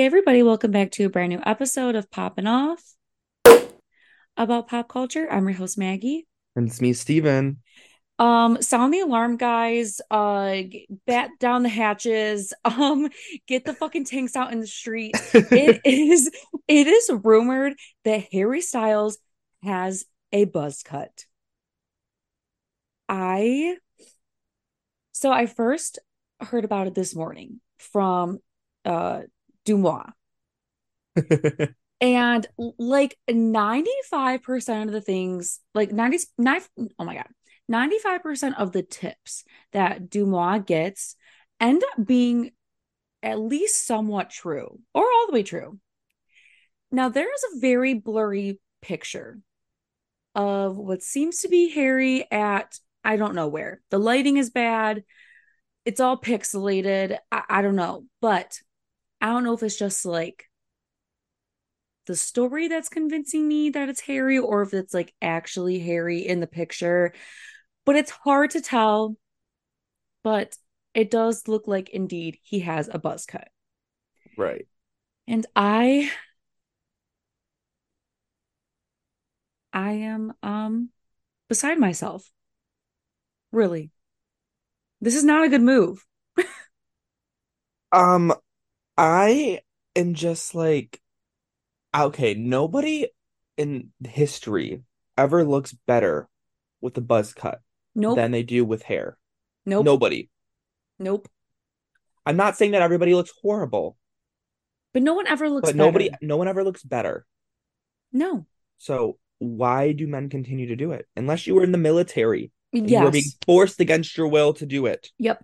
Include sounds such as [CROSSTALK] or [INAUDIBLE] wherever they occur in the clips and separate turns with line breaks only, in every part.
Hey, everybody, welcome back to a brand new episode of Popping Off about pop culture. I'm your host, Maggie.
And it's me, Stephen.
Um, sound the alarm, guys. Uh, bat down the hatches. [LAUGHS] Um, get the fucking tanks out in the street. It [LAUGHS] is, it is rumored that Harry Styles has a buzz cut. I, so I first heard about it this morning from uh DeuxMoi. [LAUGHS] And like 95% of the things, like 90, nine, oh my God, 95% of the tips that DeuxMoi gets end up being at least somewhat true or all the way true. Now, there is a very blurry picture of what seems to be Harry at I don't know where. The lighting is bad. It's all pixelated. I, I don't know. But I don't know if it's just like the story that's convincing me that it's Harry or if it's like actually Harry in the picture. But it's hard to tell. But it does look like indeed he has a buzz cut.
right.
And I I am um beside myself. Really. This is not a good move. [LAUGHS]
Um, I am just like, okay, nobody in history ever looks better with a buzz cut
Nope.
than they do with hair.
nope.
Nobody.
Nope.
I'm not saying that everybody looks horrible,
But no one ever looks
but nobody,
better.
no one ever looks better.
No.
So why do men continue to do it? Unless you were in the military and you were being forced against your will to do it,
Yep.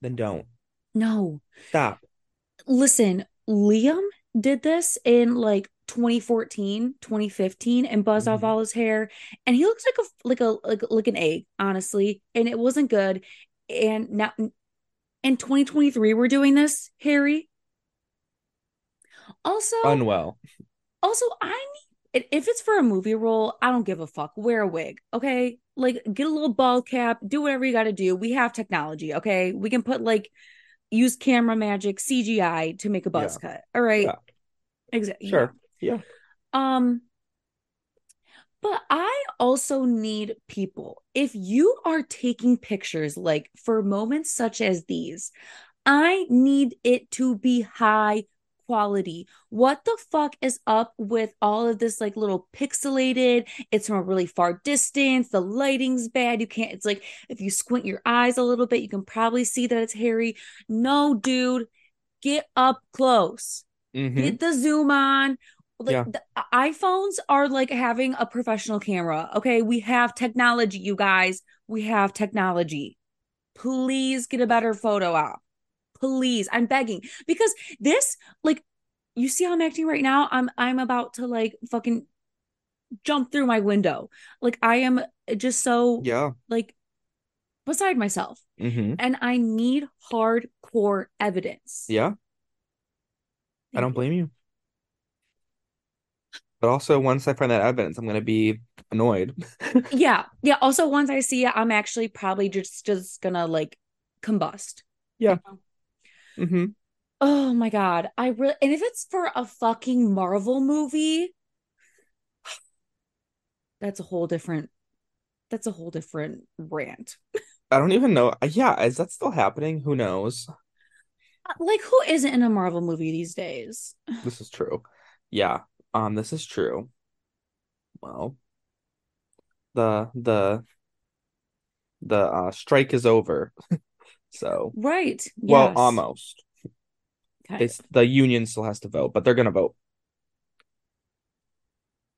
then don't.
No.
Stop.
Listen, Liam did this in like 2014, 2015 and buzzed off
Mhm.
all his hair and he looks like a like a like, like an egg, honestly, and it wasn't good. And now in 2023 we're doing this, Harry. Also,
Unwell.
Also, I need if it's for a movie role, I don't give a fuck. Wear a wig, okay? Like get a little ball cap, do whatever you got to do. We have technology, okay? We can put like use camera magic, CGI to make a buzz cut. All right.
Yeah.
Exactly.
Sure. Yeah.
Um but I also need people. If you are taking pictures like for moments such as these, I need it to be high quality. What the fuck is up with all of this like little pixelated? It's from a really far distance. The lighting's bad. You can't, it's like if you squint your eyes a little bit, you can probably see that it's Harry. No, dude, get up close
Mhm.
get the zoom on like
Yeah.
the iPhones are like having a professional camera. Okay, we have technology, you guys. We have technology. Please get a better photo op. Please, I'm begging because this like you see how I'm acting right now? I'm I'm about to like fucking jump through my window. Like I am just so
Yeah.
like beside myself
hmm
and I need hardcore evidence.
Yeah. I don't
you.
blame you. But also, once I find that evidence, I'm gonna be annoyed. [LAUGHS]
Yeah. Yeah. Also, once I see it, I'm actually probably just just gonna like combust.
Yeah. Hmm
Oh my God. I really and if it's for a fucking Marvel movie, [SIGHS] that's a whole different that's a whole different rant. [LAUGHS]
I don't even know. Yeah, is that still happening? Who knows?
Like, who isn't in a Marvel movie these days? [SIGHS]
This is true. Yeah. Um, this is true. Well, the the the uh strike is over. [LAUGHS] So,
Right.
well,
Yes.
almost. They, the union still has to vote, but they're gonna vote.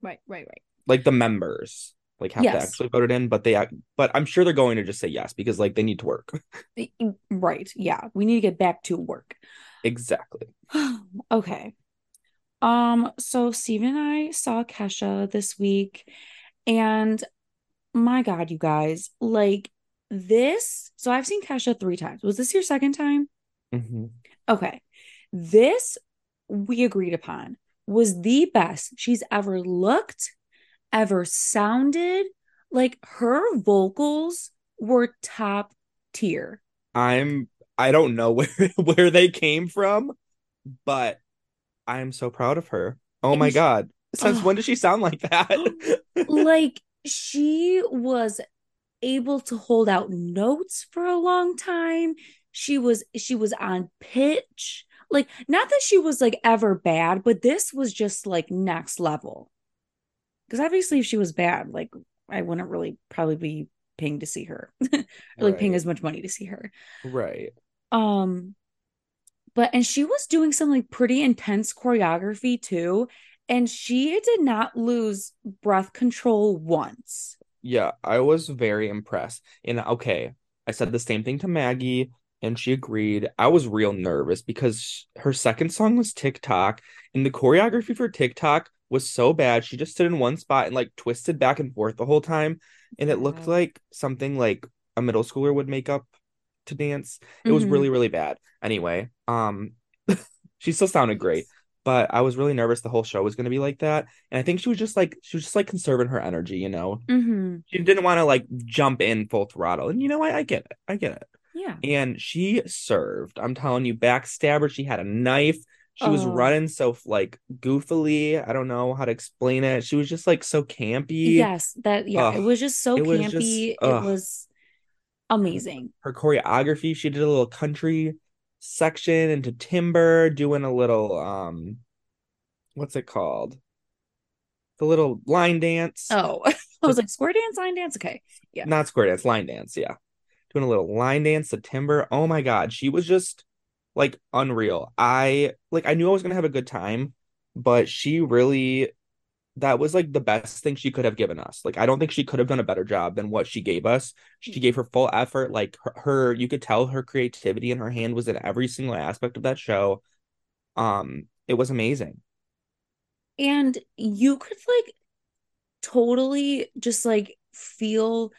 Right, right, right.
Like the members, like have to actually vote it in, but they, but I'm sure they're going to just say yes because like they need to work. [LAUGHS]
Right. Yeah. We need to get back to work.
Exactly. [SIGHS]
Okay. Um, so Stephen and I saw Kesha this week, and my God, you guys, like this. So I've seen Kesha three times. Was this your second time?
hmm
Okay. This we agreed upon was the best she's ever looked, ever sounded. Like her vocals were top tier.
I'm I don't know [LAUGHS] where where they came from, but I'm so proud of her. Oh
And
my
sh-
God. Since
oh.
when does she sound like that? [GASPS]
like [LAUGHS] she was able to hold out notes for a long time. She was she was on pitch. Like not that she was like ever bad, but this was just like next level. Because obviously if she was bad, like I wouldn't really probably be paying to see her. [LAUGHS] or like paying as much money to see her.
Right.
Um but and she was doing some like pretty intense choreography too. And she did not lose breath control once.
Yeah, I was very impressed. And okay, I said the same thing to Maggie, and she agreed. I was real nervous because her second song was Tik Tok, and the choreography for Tik Tok was so bad. She just stood in one spot and like twisted back and forth the whole time, and it looked like something like a middle schooler would make up to dance. It was
Mhm.
really, really bad. Anyway, um, [LAUGHS] she still sounded great, but I was really nervous the whole show was gonna be like that. And I think she was just like she was just like conserving her energy, you know
Mhm.
she didn't want to like jump in full throttle. And you know, I, I get it. I get it.
Yeah.
And she served. I'm telling you, backstabber. She had a knife. She was
Oh.
running so like goofily. I don't know how to explain it. She was just like so campy.
Yes, that yeah, it was just so
it was
campy.
just-
it was amazing.
Her choreography, she did a little country section into timber, doing a little um what's it called? The little line dance.
Oh, [LAUGHS] I was like square dance, line dance. Okay. yeah.
Not square dance, line dance, yeah. Doing a little line dance to timber. Oh my god, she was just like unreal. I like I knew I was gonna have a good time, but she really that was like the best thing she could have given us. Like I don't think she could have done a better job than what she gave us. She gave her full effort. Like her, her you could tell her creativity in her hand was in every single aspect of that show. Um, it was amazing.
And you could like totally just like feel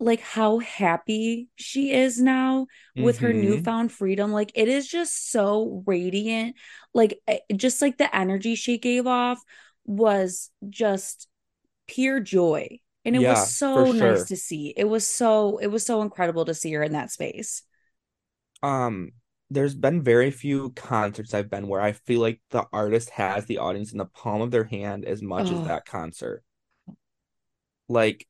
like how happy she is now with her
Mhm.
newfound freedom. Like it is just so radiant. Like eh, just like the energy she gave off was just pure joy. And it
Yeah,
was so nice
sure.
to see. It was so it was so incredible to see her in that space.
um there's been very few concerts I've been where I feel like the artist has the audience in the palm of their hand as much as
Oh.
that concert. Like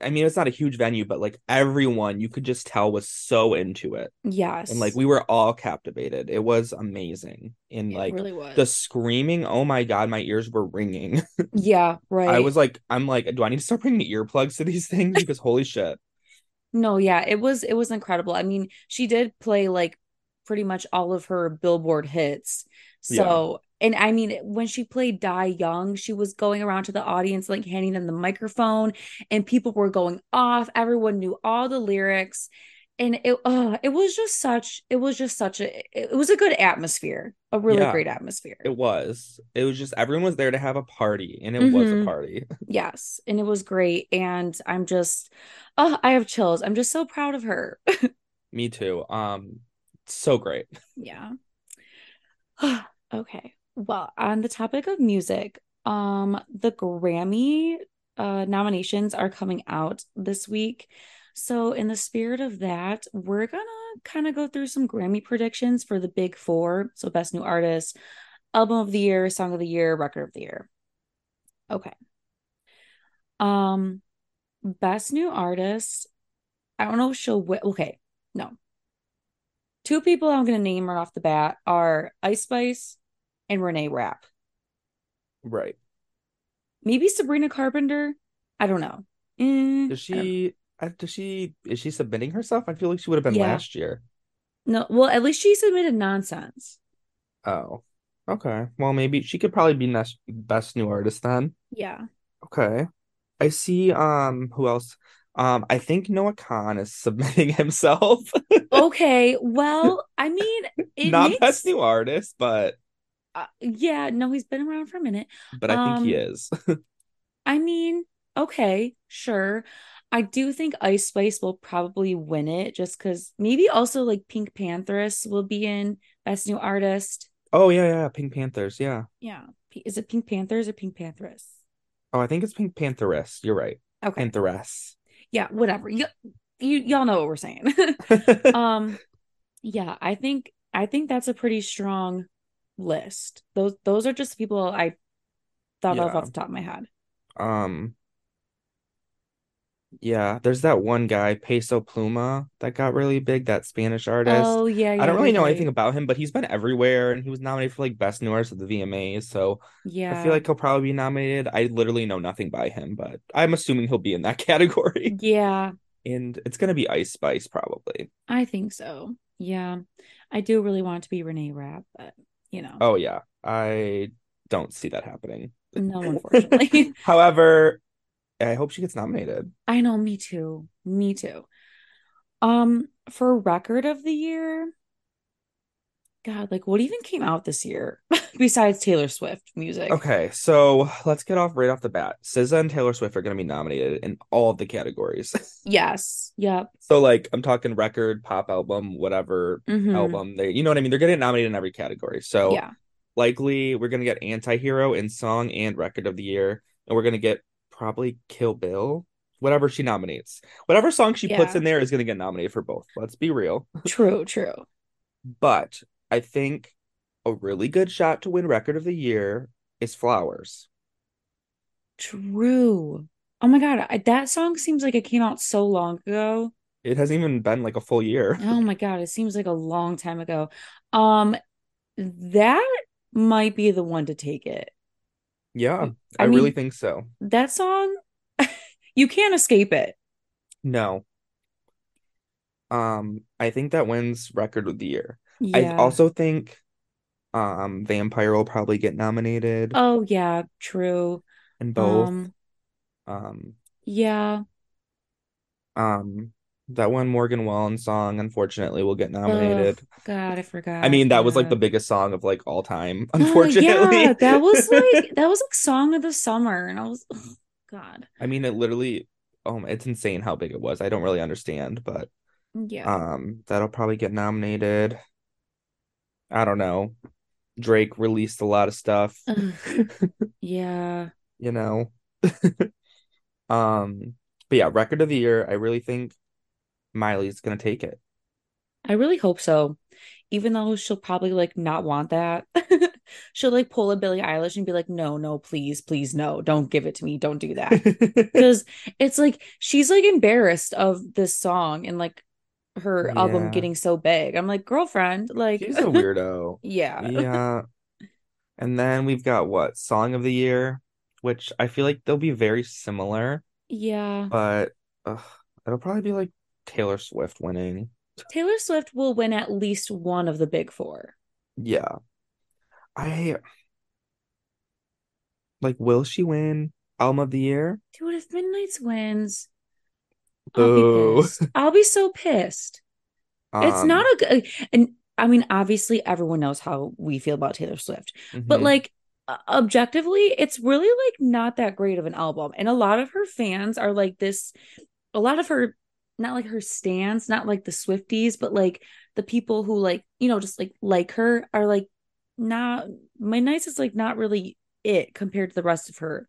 I mean it's not a huge venue, but like everyone you could just tell was so into it.
Yes.
And like we were all captivated. It was amazing. And
it
like
really
the screaming, oh my God, my ears were ringing. [LAUGHS]
yeah, right.
I was like, I'm like, do I need to start bringing earplugs to these things? [LAUGHS] Because holy shit.
No, yeah, it was it was incredible. I mean, she did play like pretty much all of her Billboard hits. So, and I mean, when she played Die Young, she was going around to the audience like handing them the microphone and people were going off. Everyone knew all the lyrics. And it oh, it was just such it was just such a it was a good atmosphere. A really
Yeah.
great atmosphere.
It was. It was just everyone was there to have a party, and it was a
Mhm.
party. [LAUGHS]
Yes, and it was great and I'm just oh, I have chills. I'm just so proud of her. [LAUGHS]
Me too. Um, so great.
Yeah. [SIGHS] Okay. Well, on the topic of music, um, the Grammy uh nominations are coming out this week. So in the spirit of that, we're gonna kind of go through some Grammy predictions for the big four. So best new artist, album of the year, song of the year, record of the year. Okay. Um, best new artist. I don't know if she'll win. Okay, no. Two people I'm gonna name right off the bat are Ice Spice and Renee Rapp.
Right.
Maybe Sabrina Carpenter. I don't know. Eh,
Does she? uh, Does she? Is she submitting herself? I feel like she would have been
Yeah.
last year.
No, well, at least she submitted nonsense.
Oh. Okay. Well, maybe she could probably be next best new artist then.
Yeah.
Okay. I see. Um. Who else? Um. I think Noah Kahan is [LAUGHS] submitting himself.
Okay. Well, I [LAUGHS] mean,
Not
makes
best new artist, but
uh, yeah, no, he's been around for a minute.
but I think he
Um,
is. [LAUGHS]
I mean, okay, sure. I do think Ice Spice will probably win it just because maybe also like Pink Pantheress will be in Best New Artist.
Oh yeah, yeah. Pink Panthers. Yeah.
Yeah. Is it Pink Panthers or Pink Pantheress?
Oh, I think it's Pink Pantheress. You're right.
Okay.
Pantheress.
Yeah, whatever. You, you y'all know what we're saying. [LAUGHS] [LAUGHS] um, yeah, I think I think that's a pretty strong list. Those those are just people I thought of off the top of my head.
Um, yeah, there's that one guy, Peso Pluma, that got really big, that Spanish artist.
Oh yeah,
I don't really know anything about him, but he's been everywhere and he was nominated for like Best New Artist of the VMAs. So yeah, I feel like he'll probably be nominated. I literally know nothing by him, but I'm assuming he'll be in that [LAUGHS] category.
Yeah,
And it's gonna be Ice Spice probably.
I think so. Yeah. I do really want it to be Renee Rapp, but you know,
Oh yeah, I don't see that happening.
no, [LAUGHS] unfortunately. [LAUGHS]
However, I hope she gets nominated.
I know, me too. Me too. Um, for record of the year, God, like what even came out this year [LAUGHS] besides Taylor Swift music?
Okay, so let's get off right off the bat. SZA and Taylor Swift are going to be nominated in all of the categories. [LAUGHS]
Yes. Yep.
So like I'm talking record, pop album, whatever
hmm
album. They you know what I mean? They're getting nominated in every category. So
Yeah.
likely we're going to get Anti-Hero in song and record of the year and we're going to get probably Kill Bill, whatever she nominates. Whatever song she puts in there is going to get nominated for both. Let's be real.
True, true.
But I think a really good shot to win record of the year is Flowers.
True. Oh my God, I, that song seems like it came out so long ago.
It hasn't even been like a full year. [LAUGHS]
Oh my God, it seems like a long time ago. Um, that might be the one to take it.
Yeah,
I
I really think so.
that song, [LAUGHS] you can't escape it.
No. Um, I think that wins record of the year. I also think um Vampire will probably get nominated
Oh yeah, true.
And both.
Um,
Um,
yeah.
um, that one Morgan Wallen song unfortunately will get
Oh
nominated.
God, I forgot. I
mean, that was like the biggest song of like all time,
yeah,
unfortunately.
that was like [LAUGHS] that was like song of the summer, and I was, oh, God,
I mean, it literally, oh, it's insane how big it was. I don't really understand, but
yeah.
um, that'll probably get nominated. I don't know. Drake released a lot of stuff, [LAUGHS]
yeah.
you know. [LAUGHS] Um, but yeah, record of the year, I really think Miley's gonna take it.
I really hope so. Even though she'll probably like not want that. [LAUGHS] She'll like pull a Billie Eilish and be like, no, no, please, please, no, don't give it to me. Don't do that. Because it's like she's like embarrassed of this song and like her album getting so big. I'm like, girlfriend, like,
she's a weirdo. [LAUGHS]
yeah.
Yeah. And then we've got what? Song of the year, which I feel like they'll be very similar,
Yeah.
but it'll probably be like Taylor Swift winning.
Taylor Swift will win at least one of the big four.
Yeah. I like, will she win Album of the Year?
Dude, if Midnights wins, I'll be pissed. I'll be so pissed. It's not
Um,
a good, and I mean, obviously, everyone knows how we feel about Taylor Swift, but
mhm.
like objectively, it's really like not that great of an album. And a lot of her fans are like this, a lot of her, not like her stans, not like the Swifties, but like the people who like, you know, just like like her are like, not, Midnights is like not really it compared to the rest of her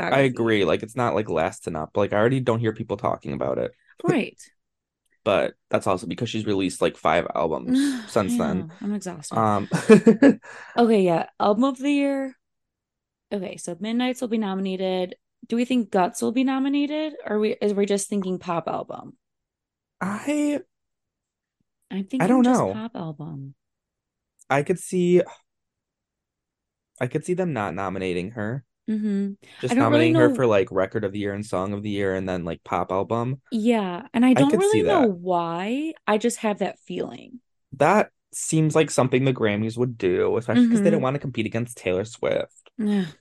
I agree. Like, it's not like lasting up. Like, I already don't hear people talking about it,
Right. [LAUGHS]
but that's also because she's released like five albums [SIGHS] since then.
I'm exhausted.
Um, [LAUGHS]
Okay, yeah. Album of the year. Okay, so Midnights will be nominated. Do we think Guts will be nominated? Or we is we just thinking pop album?
I
I'm
I don't
just
know.
pop album.
I could see I could see them not nominating her.
Hmm
Just
don't really
nominating her for like record of the year and song of the year and then like pop album.
Yeah, and I
I
don't
see
really know why. I just have that feeling.
That seems like something the Grammys would do, especially because they don't
hmm
want to compete against Taylor Swift.
Yeah.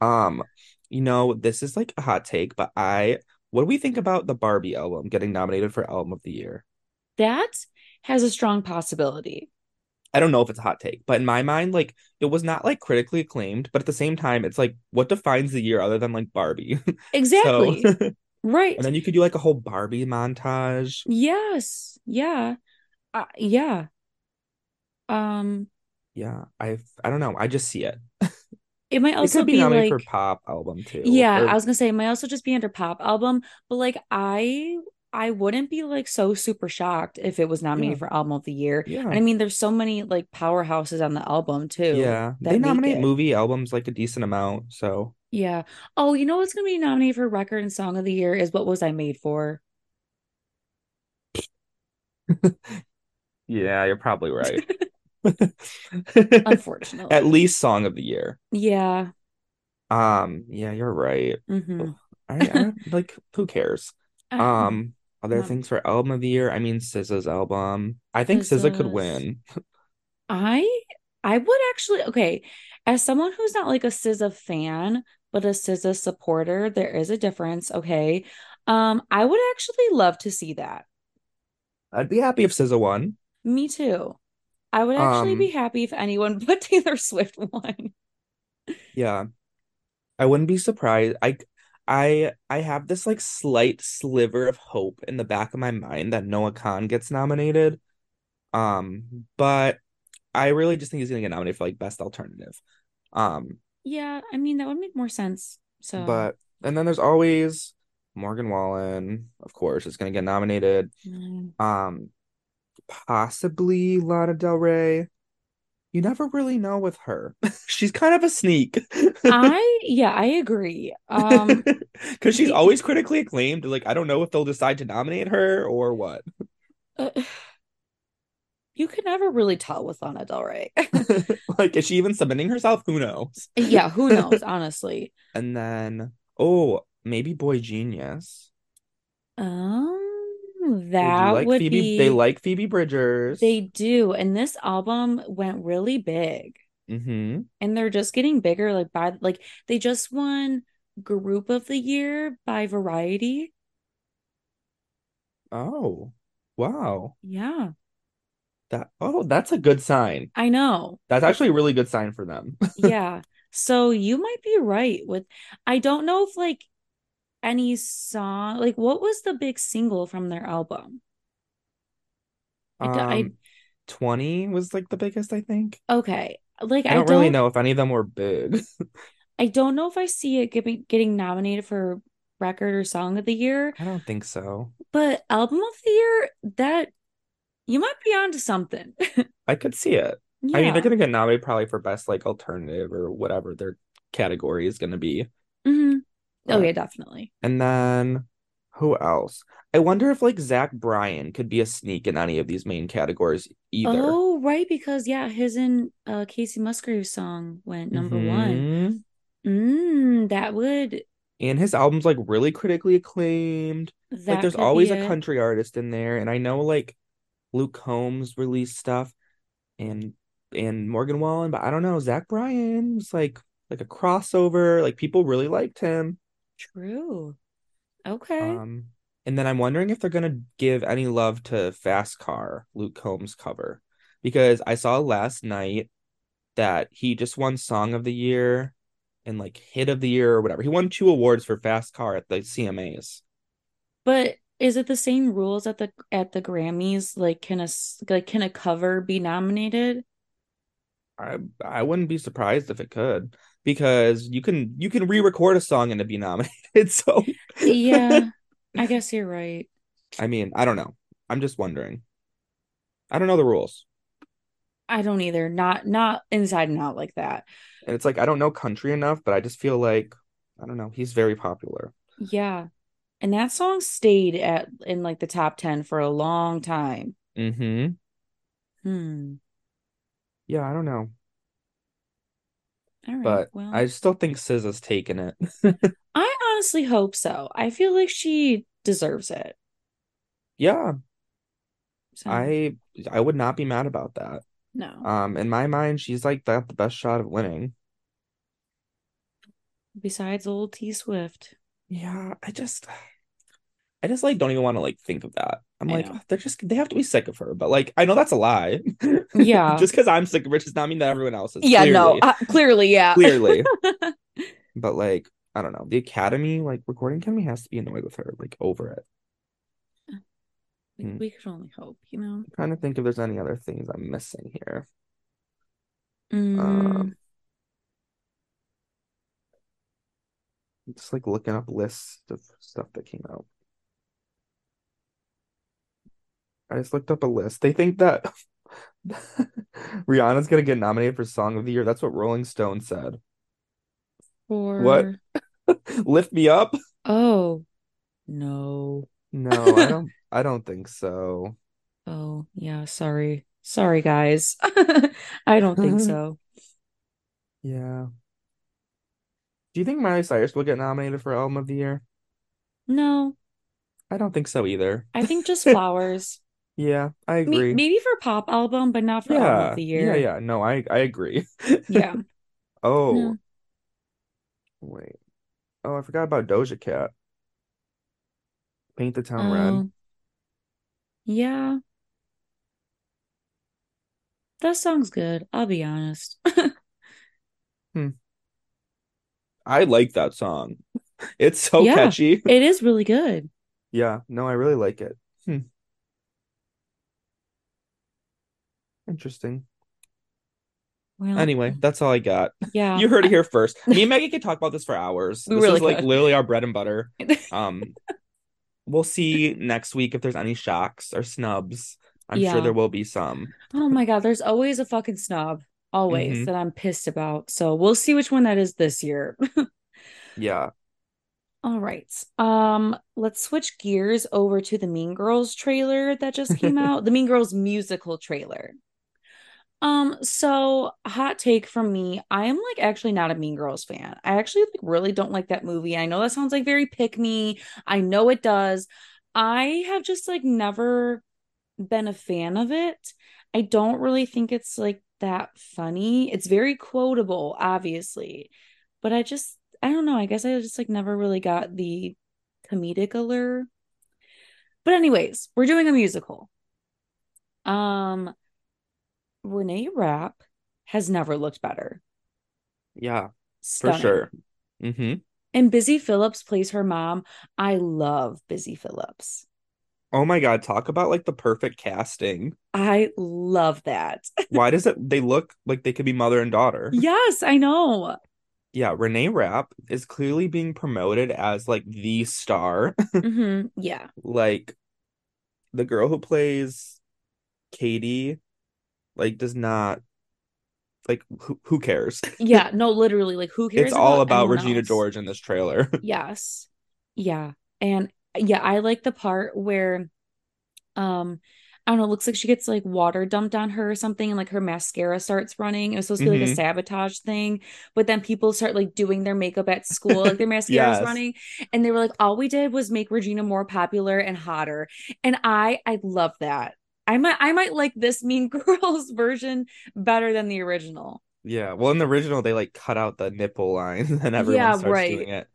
Um, you know, this is like a hot take, but I what do we think about the Barbie album getting nominated for album of the year?
That has a strong possibility.
I don't know if it's a hot take, but in my mind, like it was not like critically acclaimed, but at the same time, it's like what defines the year other than like Barbie? [LAUGHS] So, [LAUGHS]
right.
and then you could do like a whole Barbie montage.
Yes. Yeah. Uh, yeah. Um,
Yeah, I I don't know. I just see it.
it might [LAUGHS]
It
also
could be
be
nominated for
like
pop album too.
Yeah, I was gonna say it might also just be under pop album, but like I I wouldn't be like so super shocked if it was nominated
Yeah.
for album of the year.
Yeah.
And I mean, there's so many like powerhouses on the album too.
Yeah. They nominate movie albums like a decent amount, so
Yeah. Oh, you know what's gonna be nominated for record and song of the year is What Was I Made For? [LAUGHS]
yeah, you're probably right. [LAUGHS] [LAUGHS]
Unfortunately.
At least song of the year.
Yeah.
Um, yeah, you're right.
hmm
I, I like who cares? Um, other
Um,
things for album of the year. I mean, SZA's album. I think SZA could win. [LAUGHS]
I I would actually okay, as someone who's not like a SZA fan, but a SZA supporter, there is a difference, okay? Um, I would actually love to see that.
I'd be happy if SZA won.
Me too. I would actually be
Um,
happy if anyone [LAUGHS] but Taylor Swift won.
Yeah, I wouldn't be surprised. I I I have this like slight sliver of hope in the back of my mind that Noah Kahan gets nominated. Um, but I really just think he's gonna get nominated for like best alternative. Um,
Yeah, I mean that would make more sense. So
but and then there's always Morgan Wallen, of course, is gonna get nominated.
mm,
Um, possibly Lana Del Rey. You never really know with her. [LAUGHS] She's kind of a sneak. [LAUGHS]
I yeah, I agree. Um [LAUGHS]
Because she's always critically acclaimed. Like, I don't know if they'll decide to nominate her or what.
uh, [SIGHS] you could never really tell with Lana Del Rey.
Like, is she even submitting herself? Who knows?
yeah, who knows, honestly.
And then, oh, maybe boygenius.
Um, that
like
would
Phoebe.
be
They like Phoebe Bridgers.
they do. And this album went really big.
Mm-hmm.
And they're just getting bigger like by like they just won group of the year by Variety.
Oh, wow.
Yeah,
That. Oh, that's a good sign.
I know.
That's actually a really good sign for them. [LAUGHS]
Yeah. So you might be right with I don't know if like any song like what was the big single from their album? I d- I-
Um, 20 was like the biggest, I think.
Okay. Like
I
I
don't
don't
really know if any of them were big. [LAUGHS]
I don't know if I see it getting getting nominated for record or song of the year,
I don't think so.
but album of the year that you might be onto something. [LAUGHS]
I could see it.
Yeah.
I mean, they're gonna get nominated probably for best like alternative or whatever their category is gonna be.
Mhm. Oh yeah, definitely.
And then who else? I wonder if like Zach Bryan could be a sneak in any of these main categories either.
Oh, right, because yeah, his and uh Kacey Musgraves' song went number one.
Mhm.
Mm, that would
And his album's like really critically acclaimed.
that
like there's always a country artist in there, and I know like Luke Combs released stuff and and Morgan Wallen, but I don't know. Zach Bryan was like like a crossover. Like people really liked him.
True. Okay.
Um, and then I'm wondering if they're gonna give any love to Fast Car, Luke Combs cover, because I saw last night that he just won Song of the Year and like Hit of the Year or whatever. He won two awards for Fast Car at the CMAs.
But is it the same rules at the at the Grammys? Like, can a like can a cover be nominated?
I I wouldn't be surprised if it could because you can you can re-record a song and it be nominated. [LAUGHS] So
Yeah, I [LAUGHS] guess you're right.
I mean, I don't know. I'm just wondering. I don't know the rules.
I don't either. Not not inside and out like that.
And it's like I don't know country enough, but I just feel like I don't know, he's very popular.
Yeah. And that song stayed at in like the top 10 for a long time.
Mm-hmm.
Hmm.
Yeah, I don't know.
Right.
But
well,
I still think SZA's taking it. [LAUGHS]
I honestly hope so. I feel like she deserves it.
Yeah,
So
I I would not be mad about that.
no.
Um, in my mind, she's like got the best shot of winning.
Besides old T Swift.
Yeah, I just I just like don't even want to like think of that. I'm
I
like,
know.
they're just they have to be sick of her. But like I know that's a lie.
Yeah. [LAUGHS]
Just because I'm sick of her does not mean that everyone else is.
Yeah, no.
clearly.
Uh, clearly, yeah.
Clearly. [LAUGHS] But like, I don't know. The Academy, like recording Academy has to be annoyed with her, like over it.
we,
Hmm.
we could only hope, you know.
I'm trying to think if there's any other things I'm missing here.
Mm,
Um, just like looking up lists of stuff that came out. I just looked up a list. They think that [LAUGHS] Rihanna's gonna get nominated for Song of the Year. That's what Rolling Stone said. What? [LAUGHS] Lift me up?
oh no.
No, I don't [LAUGHS] I don't think so.
Oh, yeah, sorry. Sorry, guys. I don't think so.
Yeah. Do you think Miley Cyrus will get nominated for Album of the Year?
No,
I don't think so either.
I think just flowers.
Yeah, I agree.
maybe for pop album, but not for album of
Yeah,
the
yeah,
year.
yeah. No, I I agree.
Yeah. [LAUGHS]
Oh, wait. Oh, I forgot about Doja Cat. Paint the Town Red.
Oh, yeah. That song's good. I'll be honest. [LAUGHS]
Hmm. I like that song. [LAUGHS] It's so
Yeah,
catchy.
it is really good.
Yeah, no, I really like it. Hmm. Interesting.
Well,
Anyway, that's all I got. [LAUGHS]
yeah,
You heard it here first. [LAUGHS] Me and Maggie could talk about this for hours.
we
This
really
is like literally our bread and butter. [LAUGHS] Um, we'll see next week if there's any shocks or snubs. I'm sure there will be some.
Oh my God, there's always a fucking snub, always
hmm
that I'm pissed about. So we'll see which one that is this year.
Yeah.
All right. Um, let's switch gears over to the Mean Girls trailer that just came out. The Mean Girls musical trailer. Um, so hot take from me, I am like actually not a Mean Girls fan. I actually like really don't like that movie. I know that sounds like very pick me. I know it does. I have just like never been a fan of it. I don't really think it's like that funny. It's very quotable, obviously, but I just I don't know. I guess I just like never really got the comedic allure. But anyways, we're doing a musical. Um, Renee Rapp has never looked better.
Yeah, for
Stunning.
sure. hmm
And Busy Phillips plays her mom. I love Busy Phillips.
Oh my God, talk about like the perfect casting.
I love that. [LAUGHS]
Why does it they look like they could be mother and daughter?
Yes, I know.
Yeah, Renee Rapp is clearly being promoted as like the star. [LAUGHS]
hmm Yeah.
Like the girl who plays Cady, like does not like who who cares? [LAUGHS]
Yeah. No, literally, like who cares
It's all about Regina
else?
George in this trailer. [LAUGHS]
Yes. Yeah. And yeah, I like the part where um I don't know, it looks like she gets like water dumped on her or something and like her mascara starts running. It was supposed to be like a
hmm
sabotage thing, but then people start like doing their makeup at school, like their [LAUGHS] mascara is
Yes.
running. And they were like, all we did was make Regina more popular and hotter. And I I love that. I might I might like this Mean [LAUGHS] Girls version better than the original.
Yeah. Well, in the original, they like cut out the nipple line [LAUGHS] and everyone
Yeah,
starts
right.
doing it.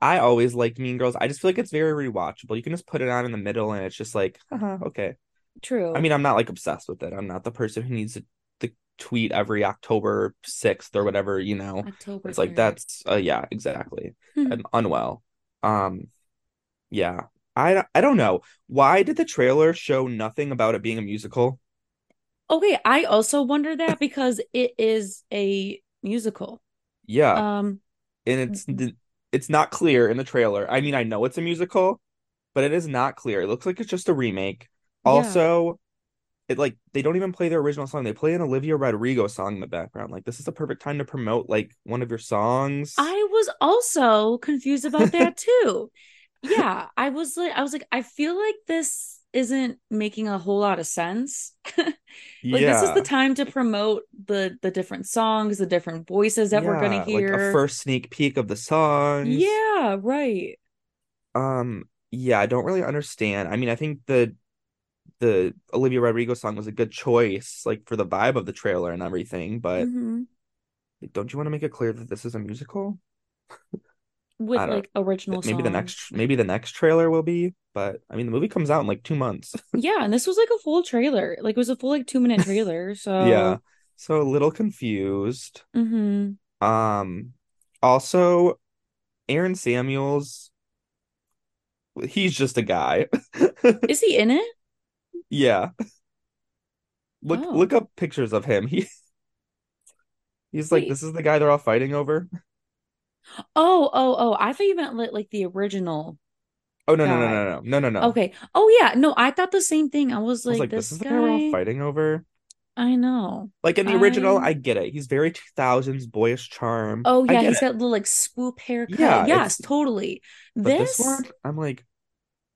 I always liked Mean Girls. I just feel like it's very rewatchable. You can just put it on in the middle and it's just like, haha, okay.
True.
I mean, I'm not like obsessed with it. I'm not the person who needs to, to tweet every October 6th or whatever, you know.
October
It's like
3rd.
that's uh yeah, exactly.
Hmm.
I'm unwell. Um yeah. I I don't know. Why did the trailer show nothing about it being a musical?
Okay, I also wonder that because it is a musical.
Yeah.
Um,
And it's it's not clear in the trailer. I mean, I know it's a musical, but it is not clear. It looks like it's just a remake.
yeah.
Also, it like they don't even play their original song. They play an Olivia Rodrigo song in the background. Like this is the perfect time to promote like one of your songs.
I was also confused about that too. [LAUGHS] Yeah, I was like, I was like, I feel like this isn't making a whole lot of sense. [LAUGHS] Like this is the time to promote the the different songs, the different voices that we're gonna
hear. like a first sneak peek of the songs.
Yeah, right.
Um, yeah, I don't really understand. I mean, I think the the Olivia Rodrigo song was a good choice, like for the vibe of the trailer and everything, but
hmm
don't you want to make it clear that this is a musical? [LAUGHS]
With like original
maybe the next maybe the next trailer will be, but I mean the movie comes out in like two months. [LAUGHS]
Yeah, and this was like a full trailer. Like it was a full like two minute trailer. [LAUGHS]
So yeah.
So,
a little confused.
hmm
Um also Aaron Samuels, he's just a guy. [LAUGHS]
Is he in it?
Yeah. Look
Oh,
look up pictures of him. He he's like
wait.
this is the guy they're all fighting over.
Oh, oh, oh. I thought you meant like, like the original.
Oh no no no no no no no no.
Okay. Oh yeah. No, I thought the same thing. I was
I was
like,
like, this
this
is the guy we're all fighting over.
I know.
Like in the original,
I.
I get it. He's very 2000s boyish charm.
Oh yeah, he's
it.
got little like swoop haircut.
Yeah,
Yes,
it's
totally.
but this one, I'm like,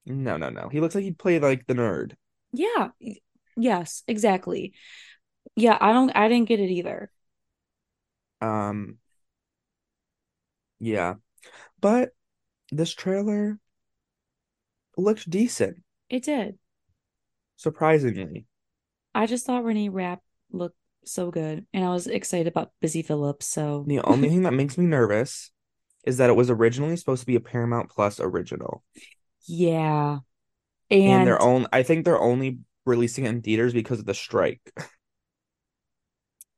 no no no. He looks like he'd play like the nerd.
yeah. Yes, exactly. Yeah, I don't. I didn't get it either.
Um, yeah. But this trailer looked decent,
It did.
surprisingly.
I just thought Renee Rapp looked so good, and I was excited about Busy Phillips. So
The only thing that [LAUGHS] makes me nervous is that it was originally supposed to be a Paramount Plus original.
yeah,
And
and
they're only I think they're only releasing it in theaters because of the strike. [LAUGHS]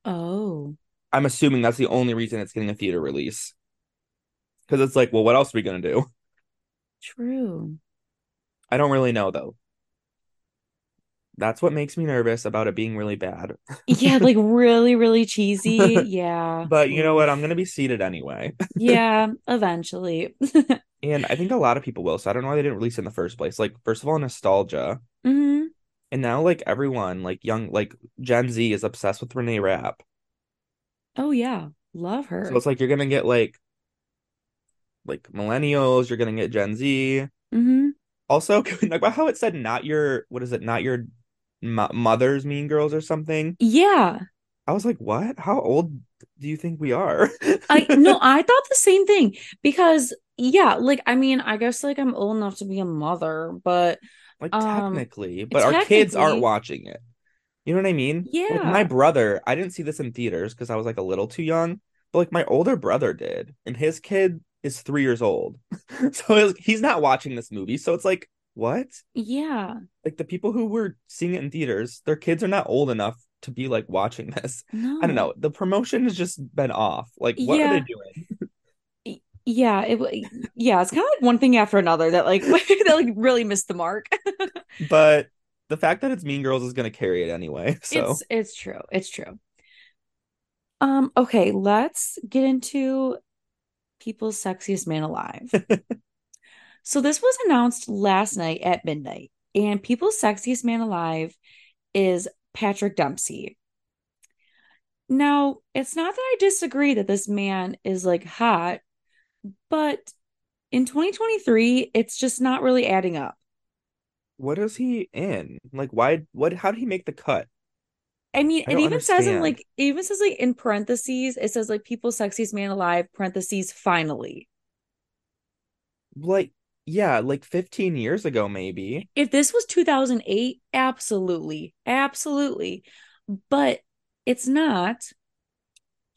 oh,
I'm assuming that's the only reason it's getting a theater release. Because it's like, well, what else are we gonna do? [LAUGHS]
true.
I don't really know though. That's what makes me nervous about it being really bad.
Yeah, like [LAUGHS] really, really cheesy. [LAUGHS] Yeah.
But you know what? I'm gonna be seated anyway.
Yeah, eventually.
And I think a lot of people will, so I don't know why they didn't release it in the first place. Like, first of all, nostalgia.
hmm
And now like everyone, like young like Gen Z is obsessed with Renee Rapp.
Oh yeah, love her.
So it's like you're gonna get like like millennials, you're gonna get Gen Z.
hmm
Also, [LAUGHS] can we talk about how it said not your what is it, not your mo mother's Mean Girls or something?
Yeah.
I was like, what? How old do you think we are? [LAUGHS]
I no, I thought the same thing because yeah, like I mean, I guess like I'm old enough to be a mother, but
Like
um
technically, but our kids aren't watching it. You know what I mean? Like my brother, I didn't see this in theaters because I was like a little too young, but like my older brother did, and his kid is three years old. [LAUGHS] So he's not watching this movie. So it's like, what?
Yeah.
Like the people who were seeing it in theaters, their kids are not old enough to be like watching this. I don't know. The promotion has just been off. Like, what are they doing? [LAUGHS]
Yeah, it yeah, it's kind of like one thing after another that like [LAUGHS] that like really missed the mark.
But the fact that it's Mean Girls is gonna carry it anyway. So
It's it's true. It's true. Um, okay, let's get into people's sexiest man alive. [LAUGHS] So this was announced last night at midnight, and people's sexiest man alive is Patrick Dempsey. Now, it's not that I disagree that this man is like hot, but in 2023, it's just not really adding up.
what is he in? Like, why? What? How did he make the cut?
I mean,
I
it even says in like it even says like in parentheses, it says like people sexiest man alive, parentheses, finally.
Like, yeah, like 15 years ago, maybe.
If this was 2008, absolutely, absolutely. But it's not.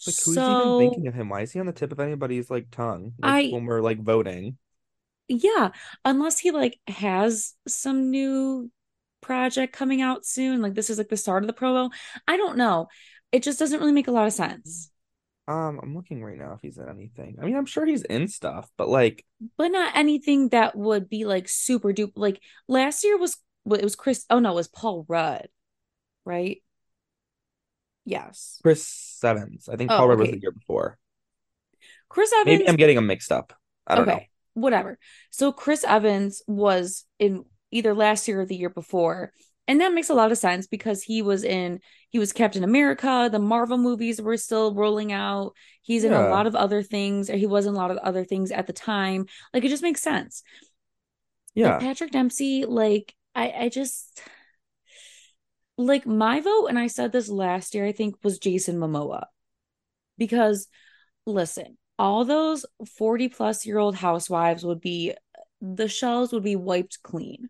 Like, who's even thinking of him? Why is he on the tip of anybody's like tongue? Like
I,
when we're like voting.
yeah, unless he like has some new project coming out soon, like this is like the start of the promo. I don't know. It just doesn't really make a lot of sense.
Um, I'm looking right now if he's in anything. I mean, I'm sure he's in stuff, but like
But not anything that would be like super duper. Like last year was, it was Chris. Oh no, it was Paul Rudd, right? Yes.
Chris Evans. I think Paul
Oh,
Rudd was the year before.
Chris Evans.
Maybe I'm getting them mixed up. I don't know.
Okay, whatever. So Chris Evans was in either last year or the year before. And that makes a lot of sense because he was in he was Captain America, the Marvel movies were still rolling out. He's in a lot of other things, or he was in a lot of other things at the time. Like it just makes sense. But
Yeah.
Patrick Dempsey, like I I just like my vote, and I said this last year, I think was Jason Momoa. Because listen, all those 40 plus year old housewives would be the shells would be wiped clean.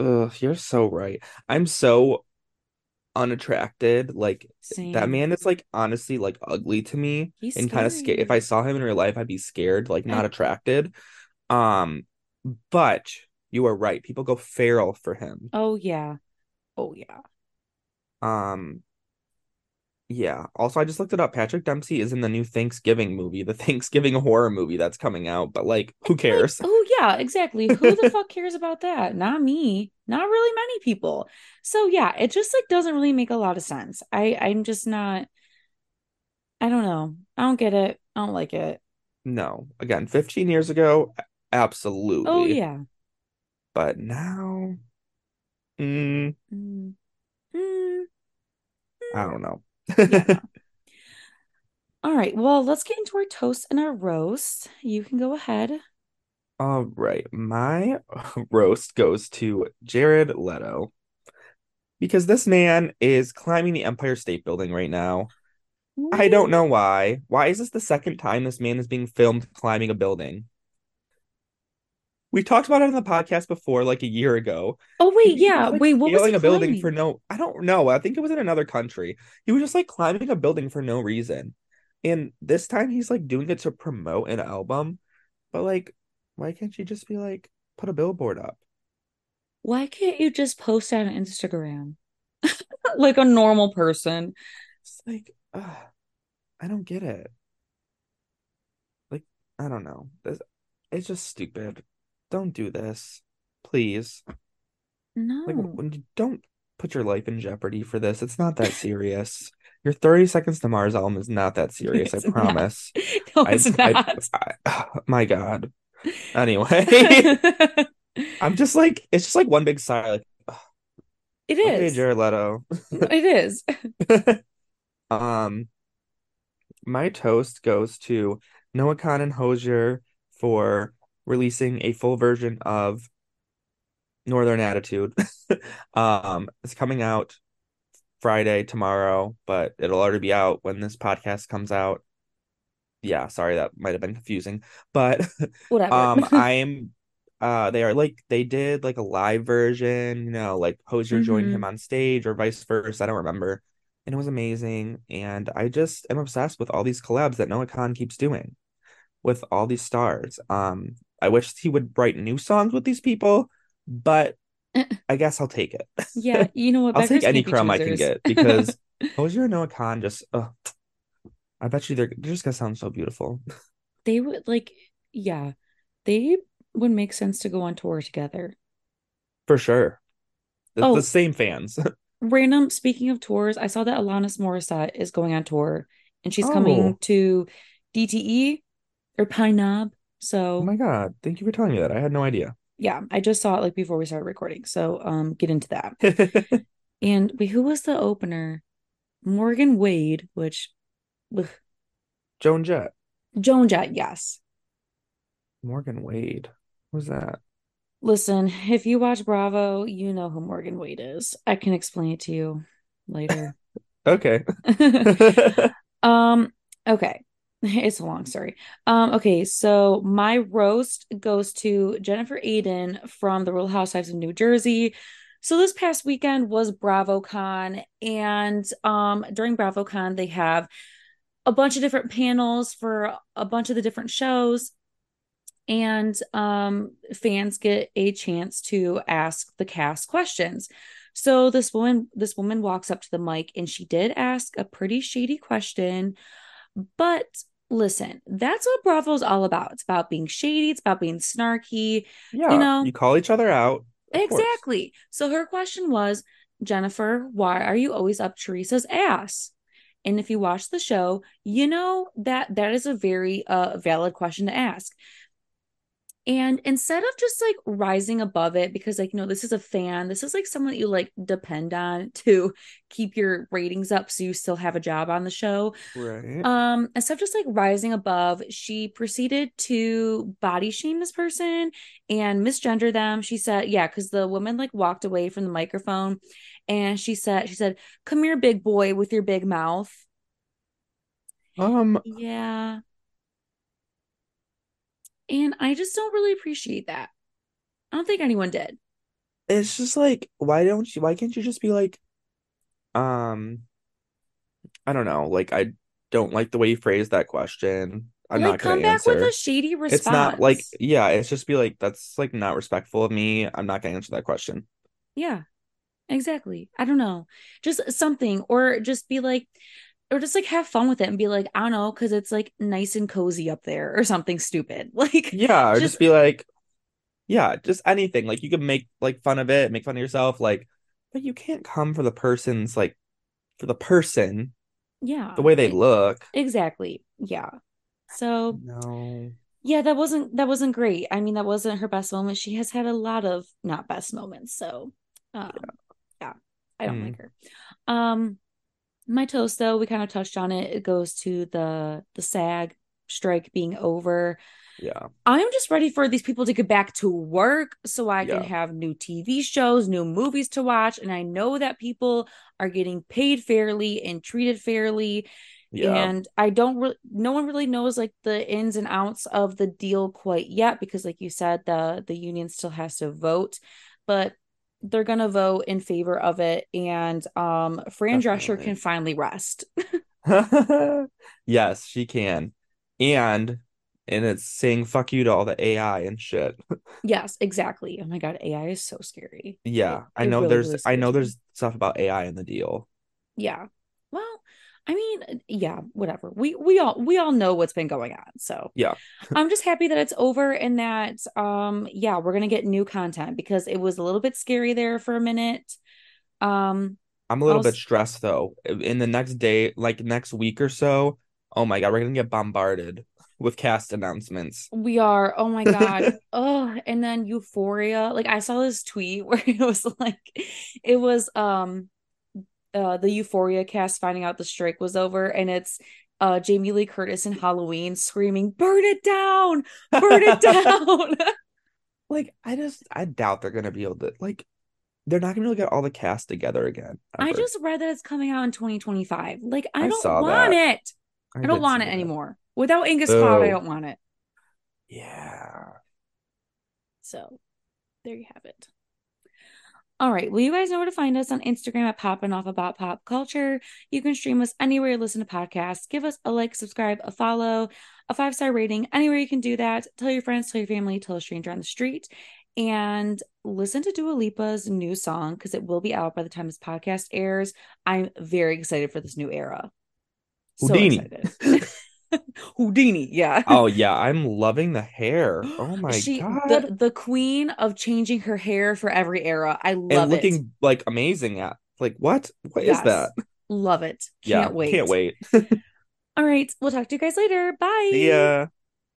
Ugh, you're so right. I'm so unattracted. Like that man is like honestly like ugly to me
He's
and kind of scared. If I saw him in real life, I'd be scared, like not
I
attracted. Um, but you are right. People go feral for him.
oh yeah. Oh yeah.
Um, yeah. Also, I just looked it up. Patrick Dempsey is in the new Thanksgiving movie, the [LAUGHS] Thanksgiving horror movie that's coming out, but like, who
Like,
cares? [LAUGHS]
oh yeah, exactly. Who the fuck cares about that? Not me. Not really many people. So yeah, it just like doesn't really make a lot of sense. I I'm just not I don't know. I don't get it. I don't like it.
No. Again, 15 years ago, absolutely.
Oh yeah.
But now, mm,
Mm. Mm.
I don't know.
Yeah. [LAUGHS] All right. Well, let's get into our toast and our roast. You can go ahead.
All right, my [LAUGHS] roast goes to Jared Leto because this man is climbing the Empire State Building right now. I don't know why. Why is this the second time this man is being filmed climbing a building? We talked about it on the podcast before, like a year ago.
Oh wait,
He was
yeah.
like
Wait, what was he
a building for no, I don't know. I think it was in another country. He was just like climbing a building for no reason. And this time he's like doing it to promote an album. But like, why can't you just be like, put a billboard up?
Why can't you just post on Instagram [LAUGHS] like a normal person?
It's like, uh, I don't get it. Like, I don't know. It's just stupid. Don't do this, please. Like,
No.
when you don't put your life in jeopardy for this, it's not that serious. Your 30 Seconds to Mars album is not that [LAUGHS] serious, I
It's not.
promise. [LAUGHS]
No, it's
I,
not.
I, [SIGHS] my God. Anyway, [LAUGHS] I'm just like, it's just like one big sigh, like,
it is, okay,
Jared Leto.
it is.
Um, my toast goes to Noah Kahan and Hozier for releasing a full version of Northern Attitude. [LAUGHS] Um, it's coming out Friday tomorrow, but it'll already be out when this podcast comes out. Yeah, sorry, that might have been confusing. But [LAUGHS]
Whatever.
um [LAUGHS] I'm uh they are like they did like a live version, you know, like Hozier joined him
hmm
on stage or vice versa. I don't remember. And it was amazing. And I just am obsessed with all these collabs that Noah Kahan keeps doing with all these stars. Um, I wish he would write new songs with these people, but [LAUGHS] I guess I'll take it.
Yeah, you know what? [LAUGHS]
I'll take any crumb I can get because [LAUGHS] Hozier and Noah Kahan just, uh, I bet you they're, they're just gonna sound so beautiful.
They would like, yeah, they would make sense to go on tour together.
For sure. The, the
Oh,
same fans.
random, speaking of tours, I saw that Alanis Morissette is going on tour and she's coming
Oh,
to DTE or Pine Knob.
Oh
So
my God. Thank you for telling me that. I had no idea.
yeah, I just saw it like before we started recording. So um get into that. [LAUGHS] And wait, who was the opener? Morgan Wade, which ugh,
Joan Jett.
Joan Jett, yes.
Morgan Wade. Who's that?
Listen, if you watch Bravo, you know who Morgan Wade is. I can explain it to you later. [LAUGHS]
Okay. [LAUGHS]
Um, okay. [LAUGHS] It's a long story. Um, okay, so my roast goes to Jennifer Aydin from the Real Housewives of New Jersey. So this past weekend was BravoCon, and um during BravoCon they have a bunch of different panels for a bunch of the different shows, and um fans get a chance to ask the cast questions. So this woman this woman walks up to the mic and she did ask a pretty shady question but listen, that's what Bravo's all about. It's about being shady, it's about being snarky,
Yeah, you
know?
you call each other out, of course.
Exactly. So her question was, Jennifer, why are you always up Teresa's ass? And if you watch the show, you know that that is a very uh, valid question to ask. And instead of just like rising above it, because like, you know, this is a fan, this is like someone that you like depend on [LAUGHS] to keep your ratings up so you still have a job on the show
Right.
um, instead of just like rising above, she proceeded to body shame this person and misgender them. She said, yeah, because the woman like walked away from the microphone and she said, she said, Come here, big boy, with your big mouth.
Um,
Yeah. And I just don't really appreciate that. I don't think anyone did.
it's just like, why don't you, why can't you just be like, um, I don't know, like I don't like the way you phrased that question. I'm
Like,
not gonna
come back with a shady response.
It's not like, yeah, it's just be like, that's like not respectful of me. I'm not gonna answer that question.
Yeah, exactly. I don't know. Just something, or just be like, or just like have fun with it and be like, I don't know, because it's like nice and cozy up there or something stupid. [LAUGHS] Like,
Yeah, or
just,
just be like, yeah, just anything. Like you can make like fun of it, make fun of yourself, like, but you can't come for the person's like for the person,
yeah,
the way they
e-
look.
exactly. Yeah. So,
No.
yeah, that wasn't that wasn't great. I mean, that wasn't her best moment. She has had a lot of not best moments. So, um, yeah, I don't
Mm.
like her. Um, my toast though, we kind of touched on it. It goes to the the SAG strike being over.
Yeah.
I'm just ready for these people to get back to work so I can have new TV shows, new movies to watch. And I know that people are getting paid fairly and treated fairly.
Yeah.
And I don't really, no one really knows like the ins and outs of the deal quite yet because, like you said, the the union still has to vote, but they're gonna vote in favor of it. And um, Fran Drescher can finally rest. [LAUGHS] [LAUGHS]
Yes, she can. And and it's saying fuck you to all the AI and shit. [LAUGHS]
yes, exactly. Oh my god, AI is so scary.
Yeah,
It-
I know
really,
there's
really
I know there's stuff about AI in the deal.
Yeah. I mean, yeah, whatever. We we all we all know what's been going on. So
Yeah. [LAUGHS]
I'm just happy that it's over and that um yeah, we're gonna get new content because it was a little bit scary there for a minute. Um
I'm a little bit stressed though. In the next day, like next week or so, oh my God, we're gonna get bombarded [LAUGHS] with cast announcements.
we are, oh my God. [LAUGHS] Oh, and then Euphoria. Like I saw this tweet where it was like it was um uh the Euphoria cast finding out the strike was over and it's uh Jamie Lee Curtis in Halloween screaming, burn it down, burn it down. [LAUGHS]
Like, I just I doubt they're gonna be able to like they're not gonna be able to get all the cast together again.
I just read that it's coming out in 2025. Like, I
I
don't want
that.
it. I, don't want it
that.
anymore. Without Angus Cloud, I don't want it.
Yeah.
So there you have it. All right. Well, you guys know where to find us on Instagram at popping off about pop culture. You can stream us anywhere you listen to podcasts. Give us a like, subscribe, a follow, a five star rating, anywhere you can do that. Tell your friends, tell your family, tell a stranger on the street, and listen to Dua Lipa's new song because it will be out by the time this podcast airs. I'm very excited for this new era. So
Houdini.
excited. [LAUGHS] [LAUGHS] Houdini, yeah.
Oh yeah, I'm loving the hair. [GASPS] Oh my
she
God.
the the queen of changing her hair for every era. I love
and looking
it.
like amazing at like what? What is
Yes.
that?
Love it.
Yeah,
Can't wait.
Can't wait. [LAUGHS]
All right. We'll talk to you guys later. Bye.
Ya.